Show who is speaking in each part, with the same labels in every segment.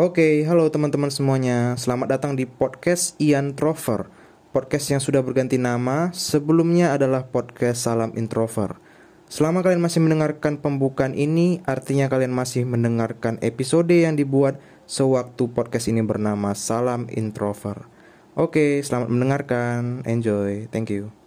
Speaker 1: Oke, halo teman-teman semuanya. Selamat datang di podcast Ian Trover. Podcast yang sudah berganti nama, sebelumnya adalah podcast Salam Introver. Selama kalian masih mendengarkan pembukaan ini, artinya kalian masih mendengarkan episode yang dibuat sewaktu podcast ini bernama Salam Introver. Oke, selamat mendengarkan. Enjoy. Thank you.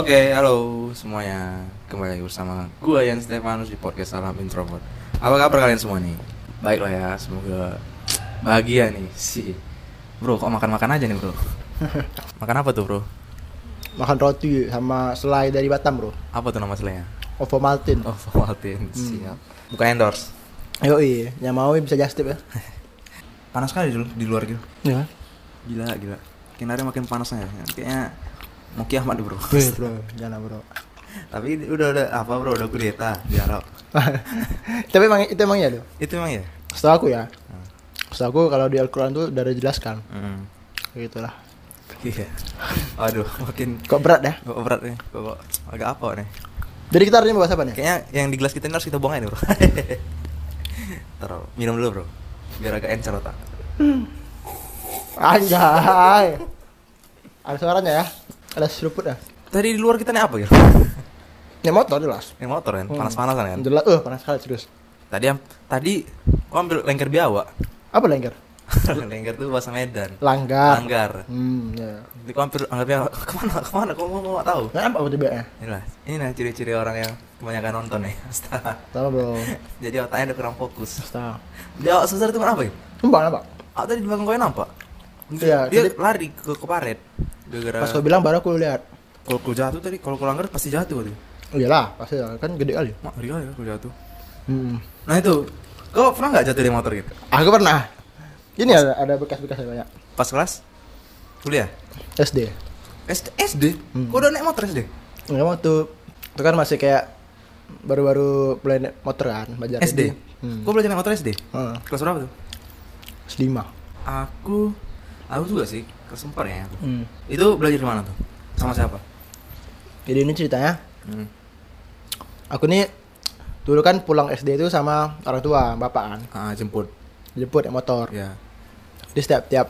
Speaker 1: Oke, halo semuanya. Kembali lagi bersama gue Yan Stefanus di podcast Salam Introvert. Apa kabar kalian semua nih? Baiklah ya, semoga bahagia nih sih. Bro, kok makan-makan aja nih, Bro? makan apa tuh, Bro?
Speaker 2: Makan roti sama selai dari Batam bro
Speaker 1: Apa tuh nama selenya?
Speaker 2: Ovo Maltin
Speaker 1: Oh, Martin. Siap. Bukan endorse.
Speaker 2: Yo iya, yang mau bisa just tip ya
Speaker 1: Panas sekali dulu di luar gitu.
Speaker 2: Ya
Speaker 1: Gila, gila. Kinarnya makin panasnya ya. Kayaknya mau kiamat Bro.
Speaker 2: Wih bro, jangan bro
Speaker 1: Tapi udah udah apa, Bro? Udah kudeta di Arab.
Speaker 2: Tapi emang itu emang ya loh
Speaker 1: Itu emang ya?
Speaker 2: Setahu aku ya Setahu aku kalau di Al-Quran tuh udah dijelaskan
Speaker 1: Hmm.
Speaker 2: Gitu lah
Speaker 1: Iya. Aduh, makin
Speaker 2: Kok berat ya?
Speaker 1: kok berat nih. Kok, kok agak apa nih?
Speaker 2: Jadi kita hari ini bahas apa nih?
Speaker 1: Kayaknya yang di gelas kita ini harus kita buang aja Bro. Taruh, minum dulu, Bro. Biar agak encer otak.
Speaker 2: Anjay Ada suaranya ya Ada seruput ya
Speaker 1: Tadi di luar kita nih apa ya?
Speaker 2: Ini motor jelas
Speaker 1: Ini motor kan,
Speaker 2: Hmm.
Speaker 1: panas-panasan kan.
Speaker 2: Jelas, eh panas sekali serius
Speaker 1: Tadi am- tadi gua ambil lengker biawa.
Speaker 2: Apa lengker?
Speaker 1: lengker tuh bahasa Medan.
Speaker 2: Langgar
Speaker 1: Langgar.
Speaker 2: Hmm, ya
Speaker 1: gua hampir anggap biawa. Ke mana? Ke mana? Kok mau mau tahu?
Speaker 2: Nah, apa tiba ya?
Speaker 1: Inilah, ini nah ciri-ciri orang yang kebanyakan nonton nih. Astaga.
Speaker 2: Tahu bro
Speaker 1: Jadi otaknya udah kurang fokus.
Speaker 2: Tahu
Speaker 1: Biawa susah itu apa ya?
Speaker 2: Sumpah apa?
Speaker 1: Ah tadi di belakang kau nampak?
Speaker 2: Iya,
Speaker 1: dia
Speaker 2: tadi-
Speaker 1: lari ke ke paret. Gara-gara
Speaker 2: Pas kau bilang baru aku lihat
Speaker 1: kalau kau jatuh tadi, kalau kau langgar pasti jatuh tadi.
Speaker 2: Iyalah, pasti kan gede kali.
Speaker 1: Mak, kali ya kau jatuh.
Speaker 2: Hmm.
Speaker 1: Nah itu, kau pernah nggak jatuh dari motor gitu?
Speaker 2: Aku pernah. Ini ada ada bekas-bekasnya banyak.
Speaker 1: Pas kelas? Kuliah?
Speaker 2: SD.
Speaker 1: SD? SD?
Speaker 2: Hmm.
Speaker 1: Kau udah naik motor SD?
Speaker 2: Enggak waktu itu kan masih kayak baru-baru mulai motor kan, belajar
Speaker 1: SD?
Speaker 2: Hmm.
Speaker 1: Kau belajar naik motor SD?
Speaker 2: Heeh.
Speaker 1: Kelas berapa tuh?
Speaker 2: Selima.
Speaker 1: Aku, aku juga sih, 4 ya.
Speaker 2: Hmm.
Speaker 1: Itu belajar di mana tuh? Sama siapa?
Speaker 2: Jadi ini ceritanya,
Speaker 1: Hmm.
Speaker 2: aku nih dulu kan pulang SD itu sama orang tua, bapak kan,
Speaker 1: Ah, jemput.
Speaker 2: jemput naik motor.
Speaker 1: Ya.
Speaker 2: Jadi setiap tiap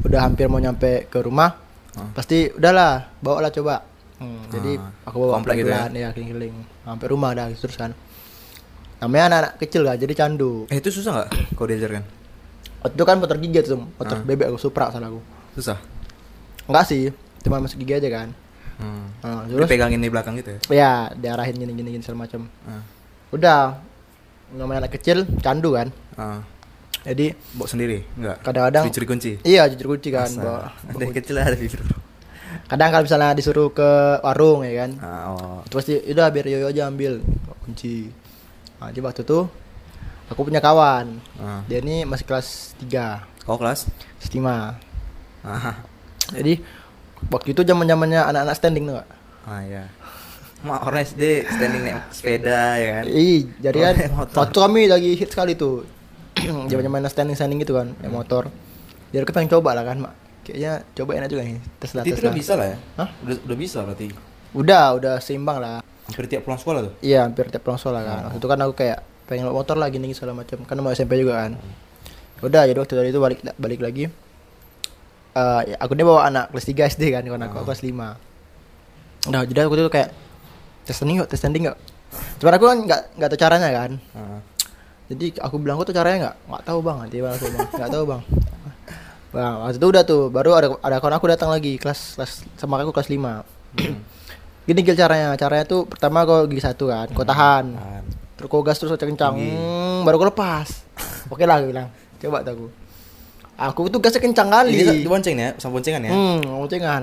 Speaker 2: udah hampir mau nyampe ke rumah,
Speaker 1: Ah.
Speaker 2: pasti udahlah bawa lah coba. Hmm, jadi
Speaker 1: Ah,
Speaker 2: aku bawa
Speaker 1: komplek gitu ya?
Speaker 2: ya keliling-keliling sampai rumah dah terus kan. Namanya anak-anak kecil kan, jadi candu.
Speaker 1: Eh itu susah nggak kau diajarkan?
Speaker 2: Waktu itu kan motor gigi tuh, motor
Speaker 1: Ah.
Speaker 2: bebek aku Supra salah aku.
Speaker 1: Susah.
Speaker 2: Enggak sih, cuma masuk gigi aja kan.
Speaker 1: Hmm.
Speaker 2: Nah, terus
Speaker 1: Dipegangin di belakang gitu ya?
Speaker 2: ya diarahin gini gini gini segala macam.
Speaker 1: Ah.
Speaker 2: Udah namanya anak kecil candu kan.
Speaker 1: Ah.
Speaker 2: Jadi
Speaker 1: Bawa sendiri? Enggak.
Speaker 2: kadang-kadang
Speaker 1: Curi kunci.
Speaker 2: iya jujur kunci kan.
Speaker 1: Masa?
Speaker 2: bawa- bawa
Speaker 1: Dari kecil ada bibir.
Speaker 2: Kadang kalau misalnya disuruh ke warung ya kan.
Speaker 1: Ah, oh.
Speaker 2: Itu pasti udah biar Yoyo aja ambil kunci. Nah, jadi waktu itu aku punya kawan.
Speaker 1: Ah.
Speaker 2: Dia ini masih kelas 3,
Speaker 1: Kau kelas?
Speaker 2: Stima.
Speaker 1: Ah.
Speaker 2: Jadi waktu itu zaman-zamannya anak-anak standing tuh, Kak.
Speaker 1: Ah ya. Mak orang SD standing naik sepeda ya kan.
Speaker 2: Ih, jadi kan
Speaker 1: Oh,
Speaker 2: waktu kami lagi hit sekali tuh. Zaman-zaman standing standing gitu kan, naik motor. Jadi aku pengen coba lah kan, Mak. Kayaknya coba enak juga nih, tes lah
Speaker 1: itu udah
Speaker 2: lah.
Speaker 1: bisa lah ya?
Speaker 2: Hah?
Speaker 1: Udah udah bisa berarti.
Speaker 2: Udah, udah seimbang lah.
Speaker 1: Hampir tiap pulang sekolah tuh.
Speaker 2: Iya, hampir tiap pulang sekolah kan.
Speaker 1: Oh.
Speaker 2: Waktu itu kan aku kayak pengen bawa motor lah gini segala macam. Kan mau SMP juga kan. Udah, jadi waktu dari itu balik balik lagi. Eh, ya, aku dia bawa anak kelas 3 SD kan, kawan aku, aku kelas 5. Udah, jadi aku tuh kayak tes standing yuk, tes standing yuk. Cuman aku kan nggak nggak tahu caranya kan.
Speaker 1: Ah.
Speaker 2: Jadi aku bilang aku tuh caranya nggak nggak tahu bang nanti bang aku nggak tahu bang. Bang waktu itu udah tuh baru ada ada kawan aku datang lagi kelas kelas sama aku kelas 5
Speaker 1: Hmm.
Speaker 2: Gini gil caranya caranya tuh pertama kau gigi satu kan kau tahan
Speaker 1: Tahan.
Speaker 2: Terus kau gas terus kencang
Speaker 1: Tinggi.
Speaker 2: hmm, baru kau lepas. Oke lah aku bilang coba tuh aku. Aku tuh gasnya kencang kali.
Speaker 1: Ini dibonceng ya, sama boncengan ya.
Speaker 2: Hmm, boncengan.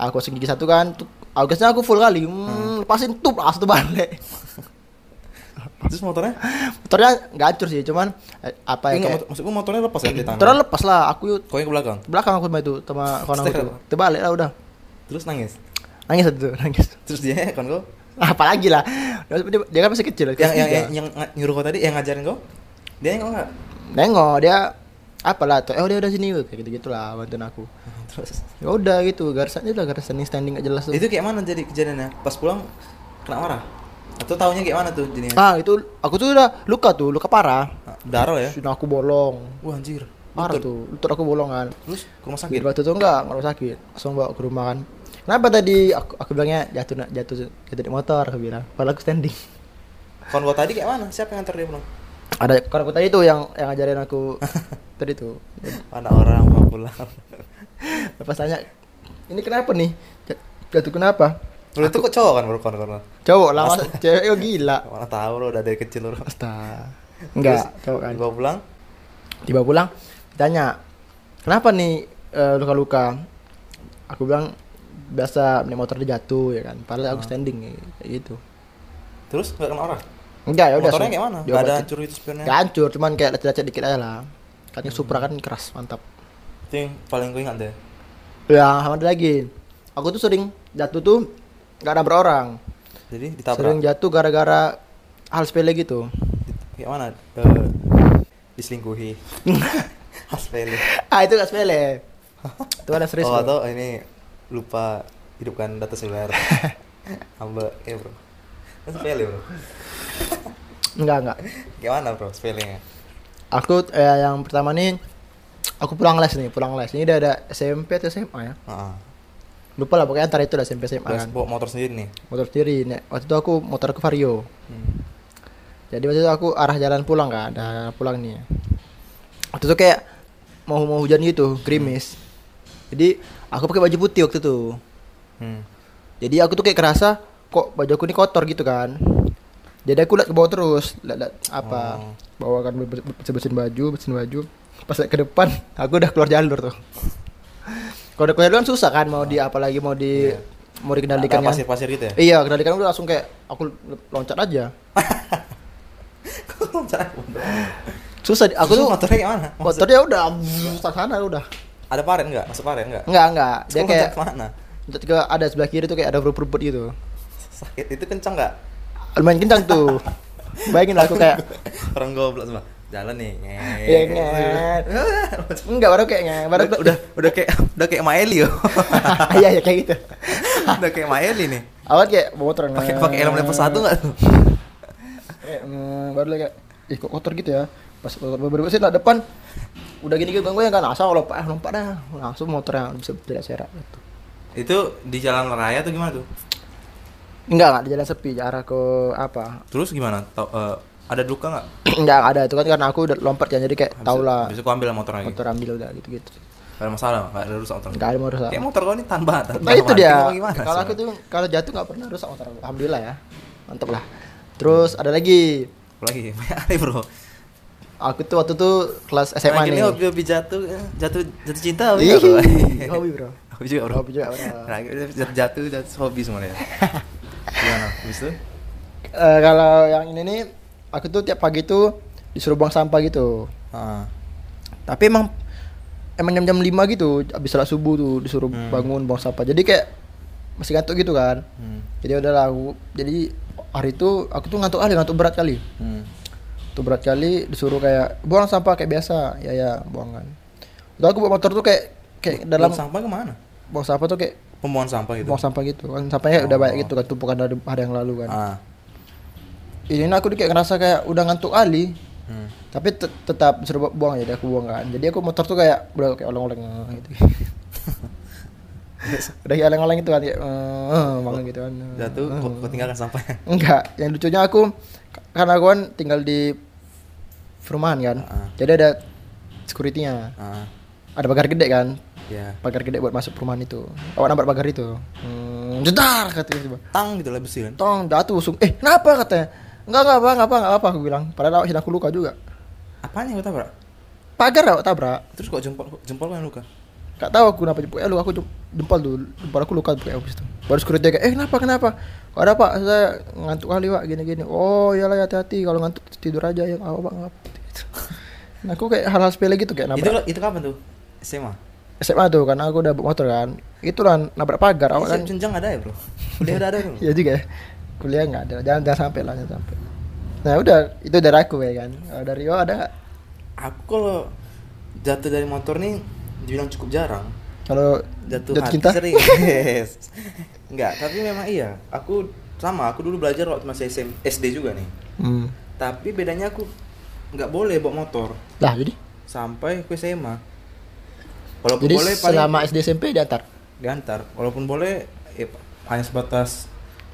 Speaker 2: Aku kasih gigi satu kan, tuh, aku gasnya aku full kali. Hmm, lepasin tuh langsung tuh balik.
Speaker 1: Terus motornya?
Speaker 2: Motornya nggak hancur sih, cuman eh, apa ya
Speaker 1: Enggak,
Speaker 2: kayak
Speaker 1: maksudku motornya lepas ya di tangan.
Speaker 2: Motornya lepas lah, aku yuk
Speaker 1: Kau yang ke belakang.
Speaker 2: belakang aku sama itu sama kawan aku tuh. Terbalik lah udah.
Speaker 1: Terus nangis.
Speaker 2: Nangis satu, nangis.
Speaker 1: Terus dia kan kau
Speaker 2: Apalagi lah. Dia, dia kan masih kecil.
Speaker 1: yang yang, yang yang nyuruh kau tadi yang ngajarin kau? Dia yang kau enggak?
Speaker 2: nengok dia apalah tuh eh udah udah sini kayak gitu gitulah bantuin aku.
Speaker 1: Terus?
Speaker 2: Ya udah gitu garisannya udah garis standing standing gak jelas tuh.
Speaker 1: Itu kayak mana jadi kejadiannya? Pas pulang kena marah? Atau tahunya kayak mana tuh jadinya?
Speaker 2: Ah itu aku tuh udah luka tuh luka parah.
Speaker 1: Darah ya?
Speaker 2: Sudah aku bolong.
Speaker 1: Wah anjir.
Speaker 2: Parah
Speaker 1: Lutut.
Speaker 2: tuh lutut aku bolong kan
Speaker 1: terus ke rumah
Speaker 2: sakit? waktu itu enggak enggak rumah sakit. Langsung bawa ke rumah kan kenapa tadi aku aku bilangnya jatuh nak jatuh jatuh di motor aku bilang. Padahal aku standing.
Speaker 1: Gua tadi kayak mana? Siapa yang nganter dia pulang
Speaker 2: ada aku tadi tuh yang yang ngajarin aku tadi tuh.
Speaker 1: Mana orang mau pulang.
Speaker 2: Pas tanya ini kenapa nih? Jat- jatuh kenapa?
Speaker 1: Lu itu kok cowok kan kawan kawan
Speaker 2: cowok lah masa? cewek oh gila.
Speaker 1: Mana tahu lo udah dari kecil lo
Speaker 2: Astaga. enggak cowok kan.
Speaker 1: gua pulang?
Speaker 2: Tiba pulang ditanya kenapa nih eh, luka-luka? Aku bilang biasa naik motor dia jatuh ya kan? Padahal aku standing kayak gitu.
Speaker 1: Terus nggak kena orang?
Speaker 2: Enggak ya udah
Speaker 1: motornya kayak mana? nggak ada hancur itu spionnya?
Speaker 2: Nggak hancur cuman kayak lecet-lecet dikit aja lah. Kan yang Supra kan keras mantap.
Speaker 1: Itu yang paling gue ingat deh.
Speaker 2: Ya sama ada lagi. Aku tuh sering jatuh tuh nggak nabrak orang.
Speaker 1: Jadi ditabrak?
Speaker 2: Sering jatuh gara-gara hal sepele gitu.
Speaker 1: Kayak mana? Eh, diselingkuhi. Hal sepele.
Speaker 2: Ah itu gak sepele. Itu ada serius
Speaker 1: oh atau ini lupa hidupkan data seluler. Hamba eh bro. Itu sepele bro.
Speaker 2: Enggak enggak.
Speaker 1: Gimana bro sepelenya?
Speaker 2: Aku eh, yang pertama nih aku pulang les nih pulang les. Ini udah ada SMP atau SMA ya?
Speaker 1: Heeh.
Speaker 2: lupa lah pokoknya antara itu lah SMP SMA
Speaker 1: terus
Speaker 2: kan.
Speaker 1: bawa motor sendiri nih?
Speaker 2: Motor sendiri nih waktu itu aku motor ke Vario.
Speaker 1: Hmm.
Speaker 2: jadi waktu itu aku arah jalan pulang kan ada pulang nih. Waktu itu kayak mau mau hujan gitu gerimis. Jadi aku pakai baju putih waktu itu.
Speaker 1: Hmm.
Speaker 2: jadi aku tuh kayak kerasa kok baju aku ini kotor gitu kan. Jadi aku liat ke bawah terus liat, liat apa
Speaker 1: Oh.
Speaker 2: bawa kan bersih bersihin baju bersihin baju. Pas liat ke depan aku udah keluar jalur tuh. Kalau udah keluar jalur kan susah kan mau di apa lagi mau di
Speaker 1: Iya.
Speaker 2: mau dikendalikan
Speaker 1: Ada
Speaker 2: kan
Speaker 1: pasir-pasir gitu ya?
Speaker 2: Iya kendalikan udah langsung kayak aku loncat aja. Susah di- aku
Speaker 1: Terus
Speaker 2: tuh
Speaker 1: motornya kayak mana? Maksud-
Speaker 2: motornya udah ke sana udah
Speaker 1: ada paren nggak masuk paren nggak
Speaker 2: enggak enggak dia kayak
Speaker 1: ke mana
Speaker 2: loncat ke ada sebelah kiri tuh kayak ada rumput-rumput gitu
Speaker 1: sakit itu kencang nggak
Speaker 2: lumayan kencang tuh bayangin lah aku kayak
Speaker 1: orang goblok semua jalan nih
Speaker 2: Iya, nget. enggak baru kayak nge- baru
Speaker 1: udah, udah kayak udah kayak Maeli yo
Speaker 2: iya ya kayak gitu
Speaker 1: udah kayak Maeli nih
Speaker 2: awal kayak bawa motor
Speaker 1: pakai pakai helm level satu nggak tuh
Speaker 2: kayak mm, baru kayak ih kok kotor gitu ya pas beberapa sih lah depan udah gini gitu gue yang kan asal lompat ah lompat dah. Langsung motornya bisa tidak serak gitu.
Speaker 1: itu di jalan raya tuh gimana tuh?
Speaker 2: Enggak enggak di jalan sepi arah ke apa?
Speaker 1: Terus gimana? Tau, eh, ada luka nggak?
Speaker 2: Enggak ada. Itu kan karena aku udah lompat ya jadi kayak tau lah.
Speaker 1: bisa ambil motor lagi.
Speaker 2: Motor ambil udah gitu gitu
Speaker 1: Gak ada masalah nggak ada rusak motor.
Speaker 2: Enggak ada mau rusak
Speaker 1: kayak motor kau ini tanpa tanpa
Speaker 2: nah itu dia. kalau aku tuh kalau jatuh nggak pernah rusak motor aku alhamdulillah ya. Mantep lah. Terus ada lagi.
Speaker 1: Lagi? Aneh bro
Speaker 2: aku tuh waktu tuh kelas SMA
Speaker 1: gini
Speaker 2: nih.
Speaker 1: hobi hobi jatuh jatuh jatuh cinta hobi nggak, bro
Speaker 2: hobi bro.
Speaker 1: Hobi juga bro.
Speaker 2: Hobi juga bro.
Speaker 1: Nah, jatuh jatuh jatuh hobi semuanya gimana? Habis itu?
Speaker 2: Eh, kalau yang ini nih aku tuh tiap pagi tuh disuruh buang sampah gitu.
Speaker 1: Ah.
Speaker 2: tapi emang emang jam-jam 5 gitu habis salat subuh tuh disuruh
Speaker 1: Hmm.
Speaker 2: bangun buang sampah. Jadi kayak masih ngantuk gitu kan.
Speaker 1: Hmm.
Speaker 2: jadi udahlah aku jadi hari itu aku tuh ngantuk kali ngantuk berat kali.
Speaker 1: Hmm.
Speaker 2: Tuh berat kali disuruh kayak buang sampah kayak biasa. Ya ya buangan. Terus aku bawa motor tuh kayak kayak dalam
Speaker 1: Buang sampah ke mana?
Speaker 2: Buang sampah tuh kayak
Speaker 1: pembuangan sampah gitu?
Speaker 2: Buang sampah gitu. Kan sampahnya udah
Speaker 1: Oh.
Speaker 2: banyak gitu kan tumpukan dari hari yang lalu kan.
Speaker 1: Ah.
Speaker 2: Ini aku kayak ngerasa kayak udah ngantuk kali.
Speaker 1: Hmm.
Speaker 2: tapi tet- tetap disuruh buang jadi aku buang kan. Jadi aku motor tuh kayak udah kayak oleng-oleng gitu. Udah kayak oleng-oleng itu kan kayak eh, bangun gitu kan.
Speaker 1: Jatuh kok kok tinggalkan sampahnya?
Speaker 2: enggak. Yang lucunya aku karena aku kan tinggal di perumahan kan
Speaker 1: Ah.
Speaker 2: jadi ada securitynya
Speaker 1: ah
Speaker 2: ada pagar gede kan
Speaker 1: ya
Speaker 2: pagar gede buat masuk perumahan itu awak nabrak pagar itu hmm, jedar katanya tiba
Speaker 1: tang gitu lah besi kan
Speaker 2: tong jatuh langsung eh kenapa katanya enggak enggak apa enggak apa enggak apa aku bilang padahal awak sedang aku luka juga
Speaker 1: apanya kau tabrak
Speaker 2: pagar awak tabrak
Speaker 1: terus kok jempol jempol yang luka
Speaker 2: Gak tahu aku kenapa jempol. Eh, lu aku jem- jempol tuh. Jempol aku luka pakai habis itu. Baru security kayak, "Eh, kenapa? Kenapa?" Kok ada, Pak? Saya ngantuk kali, Pak. Gini-gini. Oh, iyalah hati-hati kalau ngantuk tidur aja ya. Apa, Pak? Ngap. Gitu. Nah, aku kayak hal-hal sepele gitu kayak
Speaker 1: itu
Speaker 2: nabrak
Speaker 1: itu kapan tuh SMA
Speaker 2: SMA tuh karena aku udah bawa motor kan. Itu lah nabrak pagar awak kan.
Speaker 1: Ini jenjang ada ya bro kuliah udah ada bro
Speaker 2: Iya juga ya. Kuliah nggak ada. Jangan jangan sampai lah, jangan sampai. Nah, udah itu dari aku ya kan. Dari Rio ada nggak?
Speaker 1: aku kalau jatuh dari motor nih dibilang cukup jarang
Speaker 2: Kalau
Speaker 1: jatuh,
Speaker 2: jatuh
Speaker 1: hati
Speaker 2: cinta?
Speaker 1: sering Yes. enggak tapi memang iya aku sama aku dulu belajar waktu masih SM, SD juga nih
Speaker 2: Hmm.
Speaker 1: tapi bedanya aku nggak boleh bawa motor
Speaker 2: Lah, jadi
Speaker 1: sampai ke SMA walaupun
Speaker 2: jadi
Speaker 1: boleh paling
Speaker 2: selama SD SMP diantar.
Speaker 1: diantar walaupun boleh ya, hanya sebatas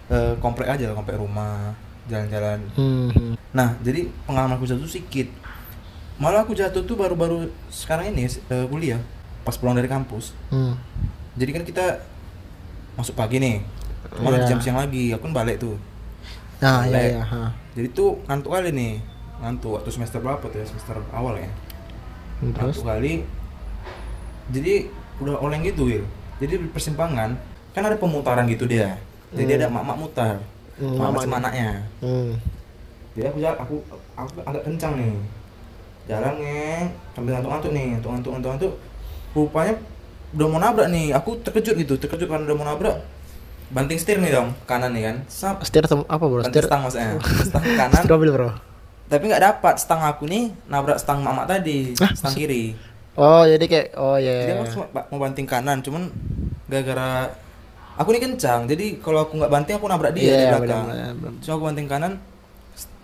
Speaker 1: eh, komplek aja lah komplek rumah jalan-jalan
Speaker 2: Hmm.
Speaker 1: nah jadi pengalaman aku jatuh sedikit malah aku jatuh tuh baru-baru sekarang ini eh, kuliah pas pulang dari kampus
Speaker 2: Hmm.
Speaker 1: jadi kan kita masuk pagi nih malah
Speaker 2: Iya.
Speaker 1: jam siang lagi aku kan balik tuh
Speaker 2: Nah,
Speaker 1: Balik.
Speaker 2: iya iya, ha.
Speaker 1: jadi tuh ngantuk kali nih ngantuk waktu semester berapa tuh ya? Semester awal ya?
Speaker 2: Hmm, Terus?
Speaker 1: ngantuk kali. Jadi udah oleng gitu Wil. Jadi di persimpangan kan ada pemutaran gitu dia. Jadi
Speaker 2: Hmm.
Speaker 1: ada mak-mak mutar.
Speaker 2: Hmm,
Speaker 1: mak
Speaker 2: mak-mak
Speaker 1: sama anaknya
Speaker 2: hmm.
Speaker 1: jadi aku jalan aku aku agak kencang nih. Jalan nih sambil ngantuk-ngantuk nih. Ngantuk-ngantuk ngantuk-ngantuk. Rupanya udah mau nabrak nih. Aku terkejut gitu. Terkejut karena udah mau nabrak. Banting setir nih dong kanan nih kan. Sap.
Speaker 2: Setir apa, Bro? Setir.
Speaker 1: stang maksudnya. Stang kanan.
Speaker 2: Setir mobil, Bro.
Speaker 1: Tapi nggak dapat stang aku nih nabrak stang mamak tadi
Speaker 2: Hah?
Speaker 1: stang kiri
Speaker 2: Oh, jadi kayak oh iya.
Speaker 1: jadi
Speaker 2: iya.
Speaker 1: aku mau banting kanan cuman gara-gara aku nih kencang jadi kalau aku nggak banting aku nabrak dia
Speaker 2: Iya,
Speaker 1: di belakang
Speaker 2: benar, benar.
Speaker 1: cuma aku banting kanan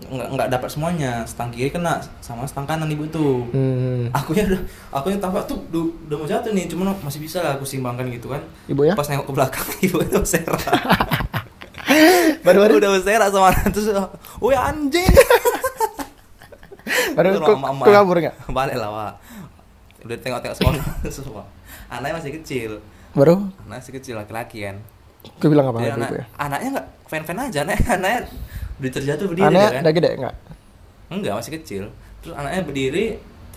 Speaker 1: nggak nggak dapat semuanya stang kiri kena sama stang kanan ibu tuh
Speaker 2: Hmm.
Speaker 1: aku udah aku yang tampak tuh udah, udah mau jatuh nih cuman masih bisa lah aku simbangkan gitu kan
Speaker 2: Ibu ya?
Speaker 1: pas nengok ke belakang ibu itu bersera
Speaker 2: Baru-baru
Speaker 1: udah bersera sama anak terus woi anjing
Speaker 2: baru kok kok kabur enggak?
Speaker 1: balik lah Wak. udah tengok-tengok semua. Semua. Anaknya masih kecil.
Speaker 2: Baru?
Speaker 1: Anaknya masih kecil laki-laki kan.
Speaker 2: Gue bilang apa
Speaker 1: anak,
Speaker 2: ya?
Speaker 1: anaknya nggak fan-fan aja anak anaknya udah terjatuh berdiri dia kan.
Speaker 2: udah gede enggak?
Speaker 1: enggak masih kecil. Terus anaknya berdiri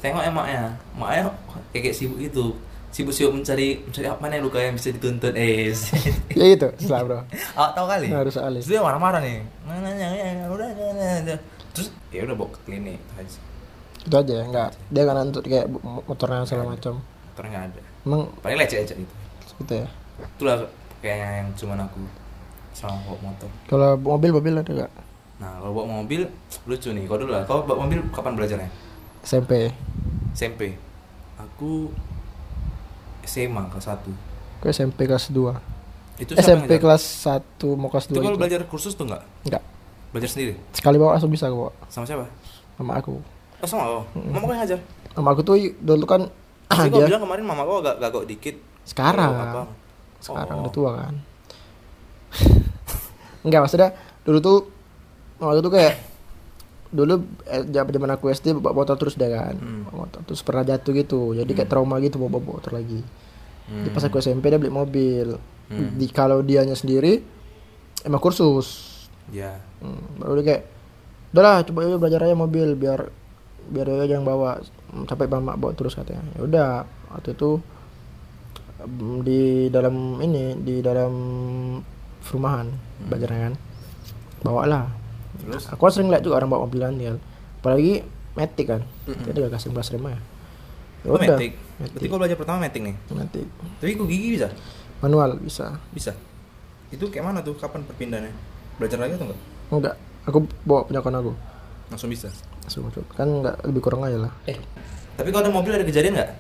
Speaker 1: tengok emaknya. Emaknya kayak, kayak sibuk gitu. Sibuk-sibuk mencari mencari apa nih luka yang bisa dituntut. Eh
Speaker 2: ya itu, salah, Bro.
Speaker 1: awak tahu kali?
Speaker 2: Harus
Speaker 1: terus dia marah-marah nih. Udah, udah, udah. Terus ya udah bawa ke klinik aja
Speaker 2: Itu aja, enggak. Dia enggak nantut kayak motornya segala macam.
Speaker 1: ternyata nggak ada
Speaker 2: Emang
Speaker 1: paling lecet-lecet itu
Speaker 2: gitu ya.
Speaker 1: itulah kayaknya yang cuman aku sama bawa motor
Speaker 2: Kalau mobil mobil ada enggak?
Speaker 1: nah kalau bawa mobil lucu nih kau dulu lah kau bawa mobil kapan belajarnya
Speaker 2: SMP.
Speaker 1: SMP aku SMA kelas 1
Speaker 2: Gue SMP kelas 2.
Speaker 1: itu
Speaker 2: SMP kelas 1 mau kelas
Speaker 1: itu
Speaker 2: 2
Speaker 1: kalau
Speaker 2: itu.
Speaker 1: belajar kursus tuh enggak
Speaker 2: Enggak.
Speaker 1: Belajar sendiri
Speaker 2: Sekali bawa langsung bisa gue bawa.
Speaker 1: sama siapa
Speaker 2: Sama aku.
Speaker 1: oh sama kau mama kau yang ngajar
Speaker 2: Sama aku tuh dulu kan
Speaker 1: tapi
Speaker 2: dia
Speaker 1: bilang kemarin mama kau agak gagok dikit
Speaker 2: sekarang.
Speaker 1: Abang.
Speaker 2: Sekarang
Speaker 1: Oh.
Speaker 2: udah tua kan. Enggak maksudnya dulu tuh waktu itu kayak dulu eh, zaman zaman aku SD bawa motor terus deh kan.
Speaker 1: Hmm.
Speaker 2: Bawa motor terus pernah jatuh gitu. Jadi kayak trauma gitu bawa, bawa motor lagi. Jadi pas
Speaker 1: Hmm.
Speaker 2: aku SMP dia beli mobil.
Speaker 1: Hmm.
Speaker 2: Di kalau dianya sendiri emang kursus.
Speaker 1: Ya.
Speaker 2: Hmm, baru dia kayak udahlah coba aja belajar aja mobil biar biar dia aja yang bawa. Hmm, sampai mama bawa terus katanya. Ya udah waktu itu em, di dalam ini di dalam perumahan belajarnya kan bawalah
Speaker 1: terus?
Speaker 2: Aku kan sering lihat juga orang bawa mobilan ya apalagi metik kan.
Speaker 1: Mm-mm.
Speaker 2: jadi gak kasih belas rem ya.
Speaker 1: Oh,
Speaker 2: udah
Speaker 1: metik berarti kau belajar pertama metik nih?
Speaker 2: Metik
Speaker 1: tapi kau gigi bisa?
Speaker 2: Manual bisa.
Speaker 1: Bisa? Itu kayak mana tuh? Kapan perpindahannya belajar lagi atau enggak?
Speaker 2: Enggak. Aku bawa punya kawan aku.
Speaker 1: Langsung bisa?
Speaker 2: Langsung masuk. kan enggak lebih kurang aja lah.
Speaker 1: Eh tapi kalau ada mobil ada kejadian nggak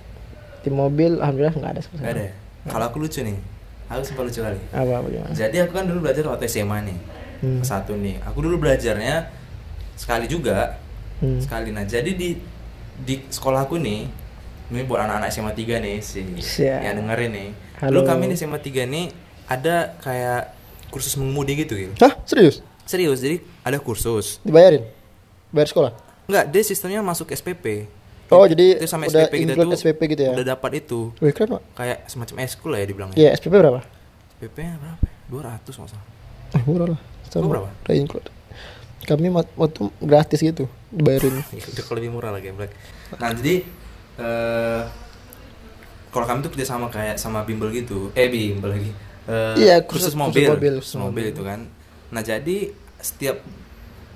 Speaker 2: di mobil alhamdulillah enggak ada sama
Speaker 1: nggak ada ya? kalau aku lucu nih. Aku sempat lucu kali.
Speaker 2: Apa apa gimana?
Speaker 1: Jadi aku kan dulu belajar waktu SMA nih.
Speaker 2: Hmm.
Speaker 1: satu nih. Aku dulu belajarnya sekali juga.
Speaker 2: Hmm.
Speaker 1: sekali. Nah jadi di di sekolahku nih ini buat anak-anak SMA 3 nih si
Speaker 2: Siap.
Speaker 1: yang dengerin nih.
Speaker 2: Halo.
Speaker 1: dulu kami di SMA 3 nih ada kayak kursus mengemudi gitu gitu
Speaker 2: Hah? Serius?
Speaker 1: serius jadi ada kursus
Speaker 2: Dibayarin? Bayar sekolah?
Speaker 1: Enggak, dia sistemnya masuk SPP.
Speaker 2: Oh, jadi
Speaker 1: itu sama
Speaker 2: udah
Speaker 1: SPP kita
Speaker 2: include
Speaker 1: tuh
Speaker 2: SPP gitu ya?
Speaker 1: Udah dapat itu.
Speaker 2: Wih keren pak
Speaker 1: Kayak semacam eskul lah ya dibilangnya.
Speaker 2: Iya SPP berapa?
Speaker 1: SPP berapa? ya? 200 nggak salah.
Speaker 2: Eh murah lah
Speaker 1: Lu berapa?
Speaker 2: Udah include Kami waktu gratis gitu Dibayarin
Speaker 1: Udah kalau lebih murah lagi Black. Nah, jadi eh kalau kami tuh kerja sama kayak sama bimbel gitu. Eh, bimbel lagi. Eh,
Speaker 2: Iya,
Speaker 1: kursus,
Speaker 2: kursus-
Speaker 1: mobil.
Speaker 2: kursus mobil,
Speaker 1: Kursus mobil itu kan. Nah, jadi setiap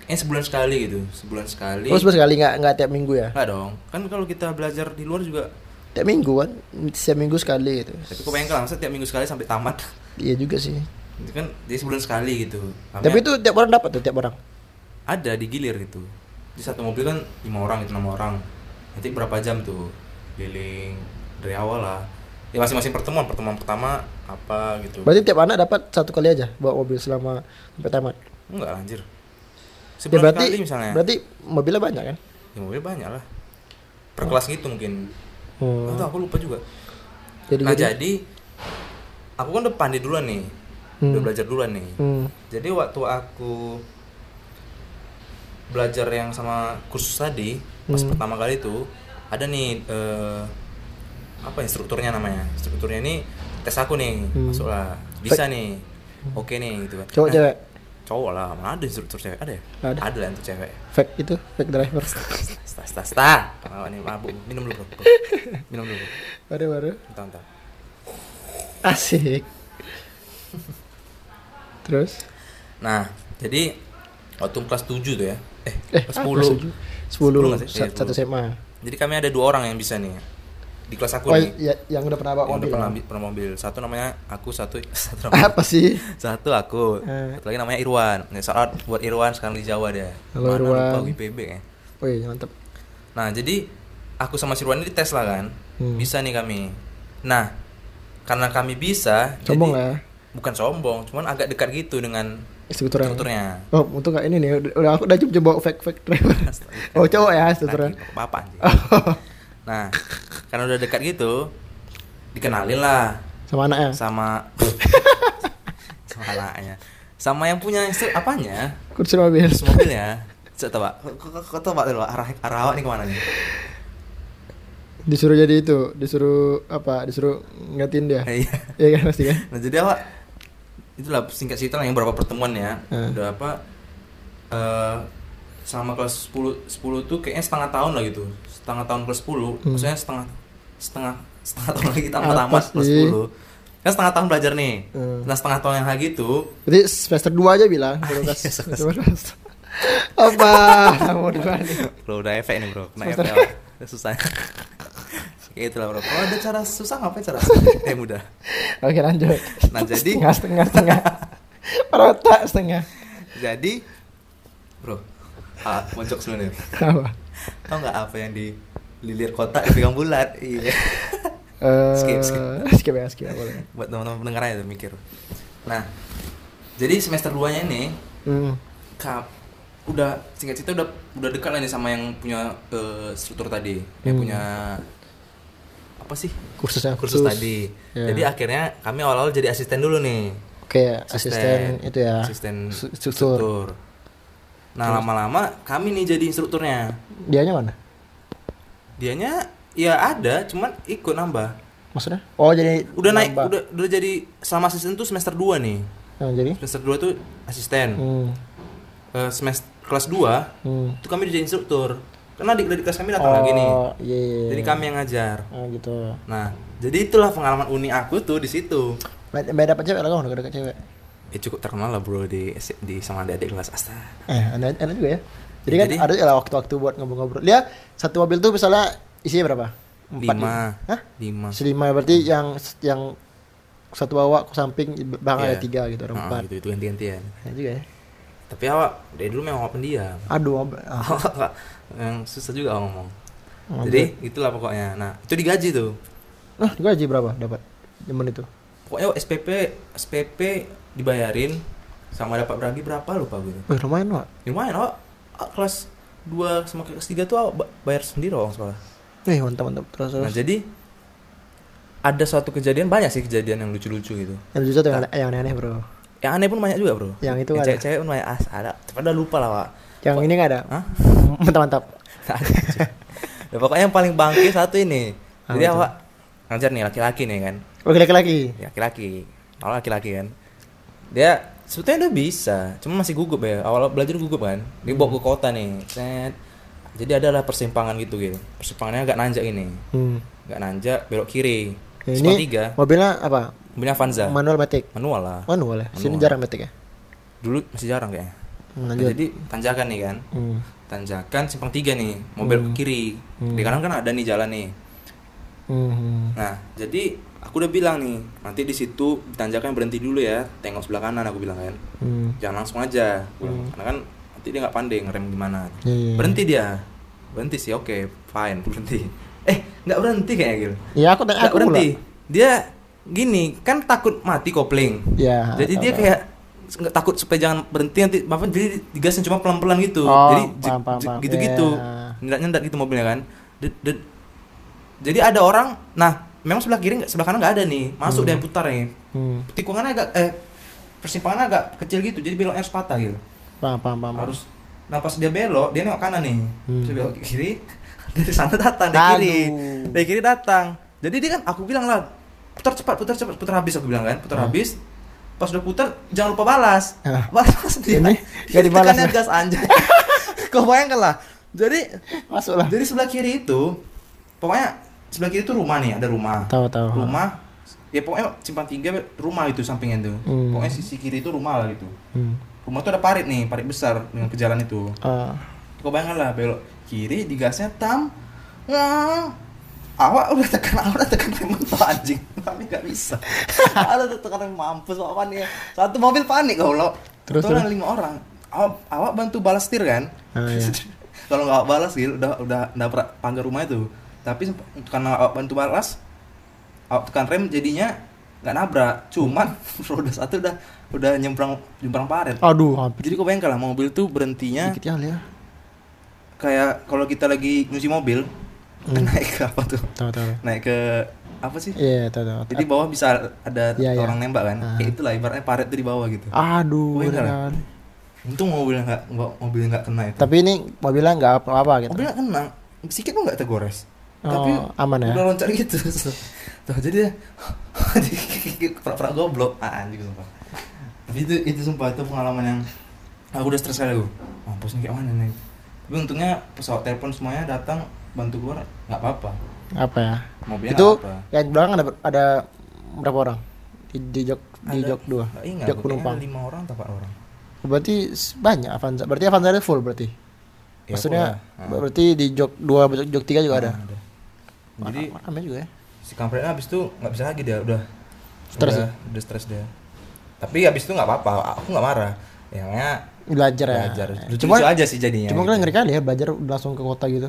Speaker 1: eh sebulan sekali gitu. Sebulan sekali.
Speaker 2: Terus sekali nggak nggak tiap minggu ya?
Speaker 1: Enggak dong. Kan kalau kita belajar di luar juga
Speaker 2: Tiap minggu kan Setiap minggu sekali gitu
Speaker 1: tapi kok pengen kan langsung tiap minggu sekali sampai tamat.
Speaker 2: Iya juga sih
Speaker 1: itu kan jadi sebulan sekali gitu Kami
Speaker 2: Tapi itu tiap orang dapat tuh tiap orang
Speaker 1: ada digilir gitu di satu mobil kan lima orang itu enam orang nanti berapa jam tuh keliling dari awal lah ya masing-masing pertemuan pertemuan pertama apa gitu
Speaker 2: Berarti tiap anak dapat satu kali aja bawa mobil selama sampai tamat.
Speaker 1: enggak anjir
Speaker 2: Ya berarti
Speaker 1: kali misalnya
Speaker 2: berarti mobilnya banyak kan?
Speaker 1: ya mobil banyak lah per kelas gitu mungkin
Speaker 2: Oh.
Speaker 1: Atau aku lupa juga
Speaker 2: Jadi
Speaker 1: nah
Speaker 2: jadi.
Speaker 1: jadi aku kan udah pandai duluan nih
Speaker 2: Hmm.
Speaker 1: udah belajar duluan nih
Speaker 2: Hmm.
Speaker 1: jadi waktu aku belajar yang sama kursus tadi pas
Speaker 2: Hmm.
Speaker 1: pertama kali itu ada nih eh, apa instrukturnya namanya instrukturnya ini tes aku nih
Speaker 2: Hmm.
Speaker 1: masuklah bisa nih oke nih gitu kan
Speaker 2: Cowok
Speaker 1: Nah,
Speaker 2: cewek
Speaker 1: cowok lah mana ada instruktur cewek ada ya
Speaker 2: Ada.
Speaker 1: ada lah untuk cewek
Speaker 2: fake itu fake driver.
Speaker 1: sta sta sta oh, ini mabuk minum dulu bro minum dulu
Speaker 2: baru baru.
Speaker 1: Bentar, bentar.
Speaker 2: Asik. Terus?
Speaker 1: nah jadi waktu kelas 7 tuh ya eh,
Speaker 2: Eh,
Speaker 1: kelas
Speaker 2: ah,
Speaker 1: 10
Speaker 2: kelas tujuh. Sepuluh.
Speaker 1: nggak sih?
Speaker 2: Sa-
Speaker 1: Iya,
Speaker 2: Satu
Speaker 1: 10.
Speaker 2: SMA.
Speaker 1: jadi kami ada dua orang yang bisa nih di kelas aku
Speaker 2: Oh,
Speaker 1: nih
Speaker 2: ya, yang udah pernah bawa
Speaker 1: yang
Speaker 2: mobil.
Speaker 1: udah pernah, ambil- pernah mobil satu namanya aku satu satu namanya,
Speaker 2: Apa sih?
Speaker 1: satu aku
Speaker 2: Eh.
Speaker 1: satu lagi namanya Irwan nih saat buat Irwan sekarang di Jawa dia
Speaker 2: Halo,
Speaker 1: Mana
Speaker 2: Irwan.
Speaker 1: lupa WPB ya
Speaker 2: Wih, mantap.
Speaker 1: nah jadi aku sama si Irwan ini tes lah kan
Speaker 2: Hmm.
Speaker 1: bisa nih kami nah karena kami bisa
Speaker 2: Sombong
Speaker 1: jadi,
Speaker 2: ya.
Speaker 1: bukan sombong cuman agak dekat gitu dengan
Speaker 2: Instrukturnya.
Speaker 1: instrukturnya
Speaker 2: Oh, untung gak ini nih. Udah, aku udah coba bawa fake fake driver. oh, cowok ya instrukturnya.
Speaker 1: Lagi, bapak anjing. nah karena udah dekat gitu dikenalin lah
Speaker 2: Sama anaknya.
Speaker 1: sama sama anaknya sama yang punya instru apanya
Speaker 2: Kursi mobil.
Speaker 1: Terus mobilnya Coba Kok- kok- Kok tebak dulu arah, arah awak nih ke mana nih
Speaker 2: Disuruh jadi itu, disuruh apa? Disuruh ngatin dia.
Speaker 1: Iya
Speaker 2: Iya kan pasti kan?
Speaker 1: Nah jadi awak Itulah singkat cerita lah yang berapa pertemuan ya
Speaker 2: Hmm.
Speaker 1: Udah apa eh Selama kelas 10 10 tuh kayaknya setengah tahun lah gitu Setengah tahun kelas 10
Speaker 2: Hmm.
Speaker 1: Maksudnya setengah Setengah Setengah tahun lagi
Speaker 2: Apa
Speaker 1: tamat kelas
Speaker 2: sih?
Speaker 1: 10 Kan setengah tahun belajar nih
Speaker 2: Hmm.
Speaker 1: Nah setengah tahun yang lagi itu
Speaker 2: Berarti semester 2 aja bilang.
Speaker 1: Iya,
Speaker 2: apa? Mau dua nih.
Speaker 1: Bro udah efek nih bro Kena efek susah Kayak itulah bro Kalau ada cara susah ngapain cara Eh mudah
Speaker 2: Oke lanjut.
Speaker 1: Nah, jadi-
Speaker 2: setengah setengah setengah. Setengah.
Speaker 1: Jadi Bro ah, Mojok sebenarnya
Speaker 2: Apa?
Speaker 1: Tau nggak apa yang di lilir kotak dipegang bulat Iya
Speaker 2: Eh,
Speaker 1: Skip, skip.
Speaker 2: skip ya skip boleh.
Speaker 1: Buat teman-teman pendengar aja tuh mikir Nah Jadi semester 2 nya ini
Speaker 2: Hmm.
Speaker 1: kap, Udah singkat cerita udah udah dekat lah nih sama yang punya eh, struktur tadi Yang
Speaker 2: Hmm.
Speaker 1: punya Apa sih?
Speaker 2: Kursusnya
Speaker 1: Kursus, tadi
Speaker 2: Ya.
Speaker 1: Jadi akhirnya kami awal-awal jadi asisten dulu nih
Speaker 2: Oke, asisten, itu ya.
Speaker 1: Asisten
Speaker 2: Su-
Speaker 1: struktur. Nah lama-lama kami nih jadi instrukturnya
Speaker 2: Dianya mana?
Speaker 1: Dianya ya ada, cuman ikut nambah.
Speaker 2: Maksudnya? Oh, jadi
Speaker 1: Udah naik,
Speaker 2: nambah.
Speaker 1: udah udah jadi selama asisten tuh semester 2 nih.
Speaker 2: Nah, jadi?
Speaker 1: Semester 2 tuh asisten.
Speaker 2: Hmm.
Speaker 1: Eh, semester kelas 2
Speaker 2: Hmm.
Speaker 1: itu kami jadi instruktur. Karena adik-adik kelas kami datang lagi nih.
Speaker 2: Oh, iya. iya,
Speaker 1: Jadi
Speaker 2: iya.
Speaker 1: kami yang ngajar.
Speaker 2: Oh, gitu.
Speaker 1: Nah, jadi itulah pengalaman unik aku tuh di situ.
Speaker 2: Beda dapat cewek lah kamu dekat cewek.
Speaker 1: Eh cukup terkenal lah bro di di sama adik-adik kelas Asta.
Speaker 2: Eh, enak, enak juga ya. Jadi kan
Speaker 1: Jadi-
Speaker 2: ada ya lah waktu-waktu buat ngobrol-ngobrol. Dia satu mobil tuh misalnya isinya berapa? Empat,
Speaker 1: Lima.
Speaker 2: Hah?
Speaker 1: Lima.
Speaker 2: Selima berarti yang yang satu bawa ke samping bang ada
Speaker 1: Iya.
Speaker 2: tiga gitu ada
Speaker 1: Ah,
Speaker 2: empat.
Speaker 1: gitu, itu ganti-gantian.
Speaker 2: Ya juga ya.
Speaker 1: Tapi awak dari dulu memang awak pendiam.
Speaker 2: Aduh, ah,
Speaker 1: Awak nggak- yang susah juga awak ngomong.
Speaker 2: mobil.
Speaker 1: Jadi itulah pokoknya. Nah, itu digaji tuh.
Speaker 2: Nah, gaji berapa dapat? Zaman itu.
Speaker 1: Pokoknya SPP SPP dibayarin sama dapat beragi berapa lupa gitu.
Speaker 2: Wih, lumayan, Pak.
Speaker 1: Lumayan awak awak kelas 2 sama kelas 3 tuh awak ba- bayar sendiri awak sekolah.
Speaker 2: Wih, mantap mantap. Terus terus.
Speaker 1: Nah, jadi ada suatu kejadian banyak sih kejadian yang lucu-lucu gitu.
Speaker 2: yang lucu tuh yang, yang aneh-aneh, Bro.
Speaker 1: Yang aneh pun banyak juga, Bro.
Speaker 2: Yang itu
Speaker 1: yang
Speaker 2: ada.
Speaker 1: cewek-cewek pun banyak as ada. Pada lupa lah, Pak.
Speaker 2: Yang ini nggak ada.
Speaker 1: Hah?
Speaker 2: Mantap mantap.
Speaker 1: Nah, pokoknya yang paling bangke satu ini. Jadi awak ngajar nih laki-laki nih kan.
Speaker 2: Oke, laki-laki.
Speaker 1: Ya, laki-laki. Awal laki-laki kan. Dia sebetulnya udah bisa, cuma masih gugup ya. Awal belajar gugup kan. Dia bawa ke kota nih. Set. Jadi adalah persimpangan gitu gitu. Persimpangannya agak nanjak ini.
Speaker 2: Hmm.
Speaker 1: Agak nanjak, belok kiri.
Speaker 2: Ya, ini
Speaker 1: tiga.
Speaker 2: mobilnya apa?
Speaker 1: Mobilnya Vanza.
Speaker 2: Manual matic.
Speaker 1: Manual lah.
Speaker 2: Manual ya. Sini jarang matic ya.
Speaker 1: Dulu masih jarang kayaknya.
Speaker 2: Hmm,
Speaker 1: Nah,
Speaker 2: lanjut.
Speaker 1: jadi tanjakan nih kan.
Speaker 2: Hmm.
Speaker 1: Tanjakan simpang tiga nih. Mobil
Speaker 2: Hmm.
Speaker 1: ke kiri.
Speaker 2: Hmm.
Speaker 1: Di kanan kan ada nih jalan nih.
Speaker 2: Hmm.
Speaker 1: Nah, jadi aku udah bilang nih, nanti di situ tanjakan berhenti dulu ya, tengok sebelah kanan aku bilang kan.
Speaker 2: Hmm.
Speaker 1: Jangan langsung aja.
Speaker 2: Hmm.
Speaker 1: Karena kan nanti dia nggak pandai ngerem gimana.
Speaker 2: Iya, iya.
Speaker 1: Berhenti dia. Berhenti sih, oke, fine, berhenti. Eh, nggak berhenti kayaknya gitu.
Speaker 2: Ya aku
Speaker 1: Nggak
Speaker 2: aku
Speaker 1: berhenti.
Speaker 2: pula.
Speaker 1: dia gini kan takut mati kopling
Speaker 2: Ya.
Speaker 1: jadi dia kayak nggak takut supaya jangan berhenti nanti apa jadi digasin cuma pelan pelan gitu
Speaker 2: Oh,
Speaker 1: jadi
Speaker 2: paham, paham, paham.
Speaker 1: gitu gitu
Speaker 2: Ya.
Speaker 1: nyendat nyendat gitu mobilnya kan Ded- ded. jadi ada orang nah memang sebelah kiri sebelah kanan nggak ada nih masuk
Speaker 2: Hmm.
Speaker 1: dia putar nih
Speaker 2: Hmm.
Speaker 1: tikungannya agak eh persimpangannya agak kecil gitu jadi beloknya harus patah gitu
Speaker 2: Paham, paham, paham.
Speaker 1: harus nah pas dia belok dia nengok kanan nih
Speaker 2: Hmm.
Speaker 1: Terus belok kiri dari sana datang dari kiri dari kiri datang jadi dia kan aku bilang lah putar cepat putar cepat putar habis aku bilang kan putar
Speaker 2: Hmm.
Speaker 1: habis pas udah putar jangan lupa balas
Speaker 2: Ah.
Speaker 1: balas dia
Speaker 2: Ini nggak dibalas, ya?
Speaker 1: gas anjay kau bayangkan lah jadi
Speaker 2: Masuk lah.
Speaker 1: jadi sebelah kiri itu pokoknya sebelah kiri itu rumah nih ada rumah.
Speaker 2: Tahu, tahu.
Speaker 1: rumah ya pokoknya simpang tiga rumah itu sampingnya tuh.
Speaker 2: Hmm.
Speaker 1: pokoknya sisi kiri itu rumah lah gitu
Speaker 2: Hmm.
Speaker 1: rumah tuh ada parit nih parit besar dengan ke jalan itu.
Speaker 2: Ah.
Speaker 1: kau bayangkan lah belok kiri digasnya tam. Wah, awak udah tekan awak udah tekan rem mentok anjing. Tapi nggak bisa. Ada tuh tekan rem mampus apa nih satu mobil panik kau lo
Speaker 2: Terus,
Speaker 1: terus? lima orang. Awak, awak bantu balas setir kan?
Speaker 2: Ah, iya.
Speaker 1: kalau nggak balas gitu udah udah nabrak pagar rumah itu tapi karena awak bantu balas awak tekan rem jadinya nggak nabrak cuman roda satu udah udah nyemprang nyemprang paret
Speaker 2: Aduh, hampir
Speaker 1: jadi kau bayangkan lah mobil tuh berhentinya
Speaker 2: dikit ya ya.
Speaker 1: kayak kalau kita lagi nyuci mobil
Speaker 2: Hmm.
Speaker 1: naik ke apa tuh
Speaker 2: Tahu, tahu.
Speaker 1: naik ke apa sih
Speaker 2: Iya, tahu, tahu.
Speaker 1: jadi bawah bisa ada
Speaker 2: Iya, iya.
Speaker 1: orang nembak kan
Speaker 2: Ah.
Speaker 1: kayak itulah ibaratnya paret tuh di bawah gitu
Speaker 2: Aduh,
Speaker 1: untung mobilnya nggak mobilnya nggak kena itu
Speaker 2: Tapi ini mobilnya nggak apa-apa gitu.
Speaker 1: mobilnya kena sedikit pun nggak tergores tapi
Speaker 2: Oh, aman ya.
Speaker 1: udah loncat gitu tuh jadi dia pura-pura goblok ah anjing sumpah tapi itu itu sumpah itu pengalaman yang aku udah stres kali aku mampus nih kayak mana nih tapi untungnya pesawat telepon semuanya datang bantu keluar nggak apa-apa
Speaker 2: Apa ya?
Speaker 1: mobilnya
Speaker 2: itu
Speaker 1: apa
Speaker 2: yang di belakang ada ada berapa orang? Di, di jok di
Speaker 1: Ada-
Speaker 2: jok dua.
Speaker 1: ingat
Speaker 2: Jok penumpang.
Speaker 1: ada lima orang atau empat orang
Speaker 2: Berarti s- banyak Avanza. Berarti Avanza ada full berarti.
Speaker 1: Ya,
Speaker 2: Maksudnya
Speaker 1: full. Ah.
Speaker 2: berarti di jok dua jok, tiga juga ada.
Speaker 1: Ah, jadi
Speaker 2: ramai juga ya.
Speaker 1: si kampretnya habis itu nggak bisa lagi dia udah
Speaker 2: Stres
Speaker 1: udah, udah stres dia tapi habis itu nggak apa-apa aku nggak marah ya
Speaker 2: Belajar ya.
Speaker 1: belajar lucu,
Speaker 2: Cuma
Speaker 1: aja sih jadinya
Speaker 2: cuma
Speaker 1: gitu.
Speaker 2: kan ngeri kali ya belajar langsung ke kota gitu.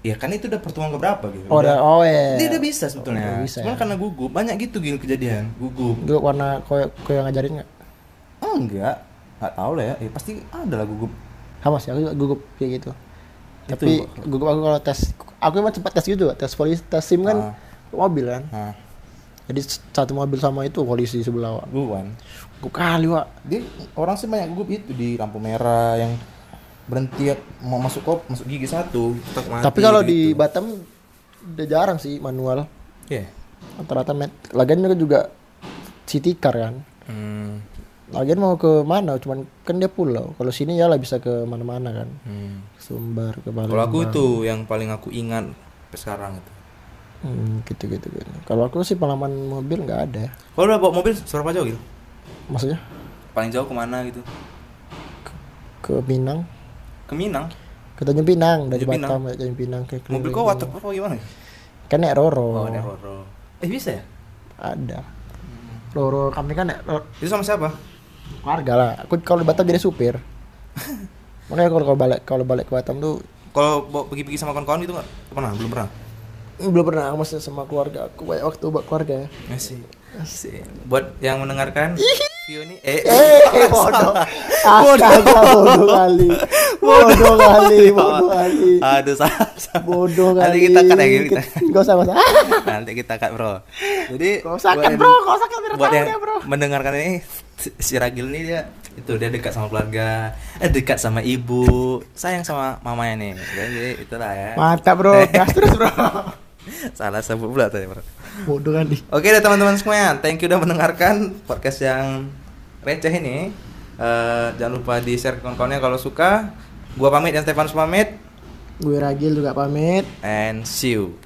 Speaker 1: ya kan itu udah pertemuan keberapa gitu
Speaker 2: Oh, udah oh ya.
Speaker 1: dia udah bisa sebetulnya
Speaker 2: Udah bisa
Speaker 1: cuman
Speaker 2: ya.
Speaker 1: karena gugup banyak gitu gini kejadian gugup
Speaker 2: Gue warna koyo koyo ngajarin nggak?
Speaker 1: enggak nggak tahu lah ya ya pasti ada lah gugup
Speaker 2: Sama sih aku juga gugup kayak gitu.
Speaker 1: Itu,
Speaker 2: Tapi gugup aku kalau tes aku emang cepat tes gitu, tes polisi, tes SIM kan mobil kan.
Speaker 1: nah
Speaker 2: Jadi satu mobil sama itu polisi sebelah Wak.
Speaker 1: gugup kan
Speaker 2: Gugup kali Wak.
Speaker 1: dia orang sih banyak gugup itu di lampu merah yang berhenti mau masuk kop masuk gigi satu mati
Speaker 2: Tapi kalau di
Speaker 1: gitu.
Speaker 2: Batam udah jarang sih manual.
Speaker 1: Iya.
Speaker 2: Rata-rata met. Lagian juga juga city car kan.
Speaker 1: Hmm.
Speaker 2: Lagian mau ke mana? Cuman kan dia pulau. Kalau sini ya lah bisa ke mana-mana kan.
Speaker 1: Hmm.
Speaker 2: Sumber ke Palembang.
Speaker 1: Kalau aku itu yang paling aku ingat sekarang itu.
Speaker 2: Hmm, gitu gitu gitu. Kalau aku sih pengalaman mobil nggak ada.
Speaker 1: Kalau udah bawa mobil seberapa jauh gitu?
Speaker 2: Maksudnya
Speaker 1: Paling jauh ke mana gitu?
Speaker 2: ke Minang,
Speaker 1: Ke Minang.
Speaker 2: ke Tanjung Pinang dari
Speaker 1: Tanjung.
Speaker 2: Batam ke Tanjung Pinang ke
Speaker 1: Mobil kau waterproof apa gimana?
Speaker 2: Kan naik Roro.
Speaker 1: Oh, ada Roro. Eh bisa ya?
Speaker 2: Ada. Roro kami kan naik Roro-
Speaker 1: Itu sama siapa?
Speaker 2: Keluarga lah. Aku kalau di Batam jadi supir. Makanya kalau kalau balik kalau balik ke Batam tuh
Speaker 1: Kalau pergi-pergi sama kawan-kawan itu nggak pernah? Belum pernah?
Speaker 2: hmm, belum pernah aku masih sama keluarga. Aku banyak waktu buat keluarga ya.
Speaker 1: Masih. Masih. Buat yang mendengarkan Vio ini eh,
Speaker 2: Eh, bodoh. Astaga, bodoh kali. Bodoh kali, bodoh kali.
Speaker 1: Aduh salah. salah.
Speaker 2: Bodoh kali.
Speaker 1: Nanti kita cut ya kita.
Speaker 2: Gak usah, usah.
Speaker 1: Nanti kita cut bro. Jadi
Speaker 2: Gak usah cut,
Speaker 1: yang-
Speaker 2: bro. Gak usah cut, biar
Speaker 1: Buat yang
Speaker 2: bro.
Speaker 1: mendengarkan ini si Ragil ini dia itu dia dekat sama keluarga, eh dekat sama ibu, sayang sama mamanya nih. Jadi itulah ya.
Speaker 2: Mantap, bro. Gas terus, bro.
Speaker 1: Salah sebut pula tadi bro.
Speaker 2: Bodoh kali.
Speaker 1: Oke deh teman-teman semuanya, thank you udah mendengarkan podcast yang receh ini. Eh, jangan lupa di share ke kawan-kawannya kalau suka. Gua pamit dan Stefanus pamit
Speaker 2: Gue Ragil juga pamit.
Speaker 1: and see you.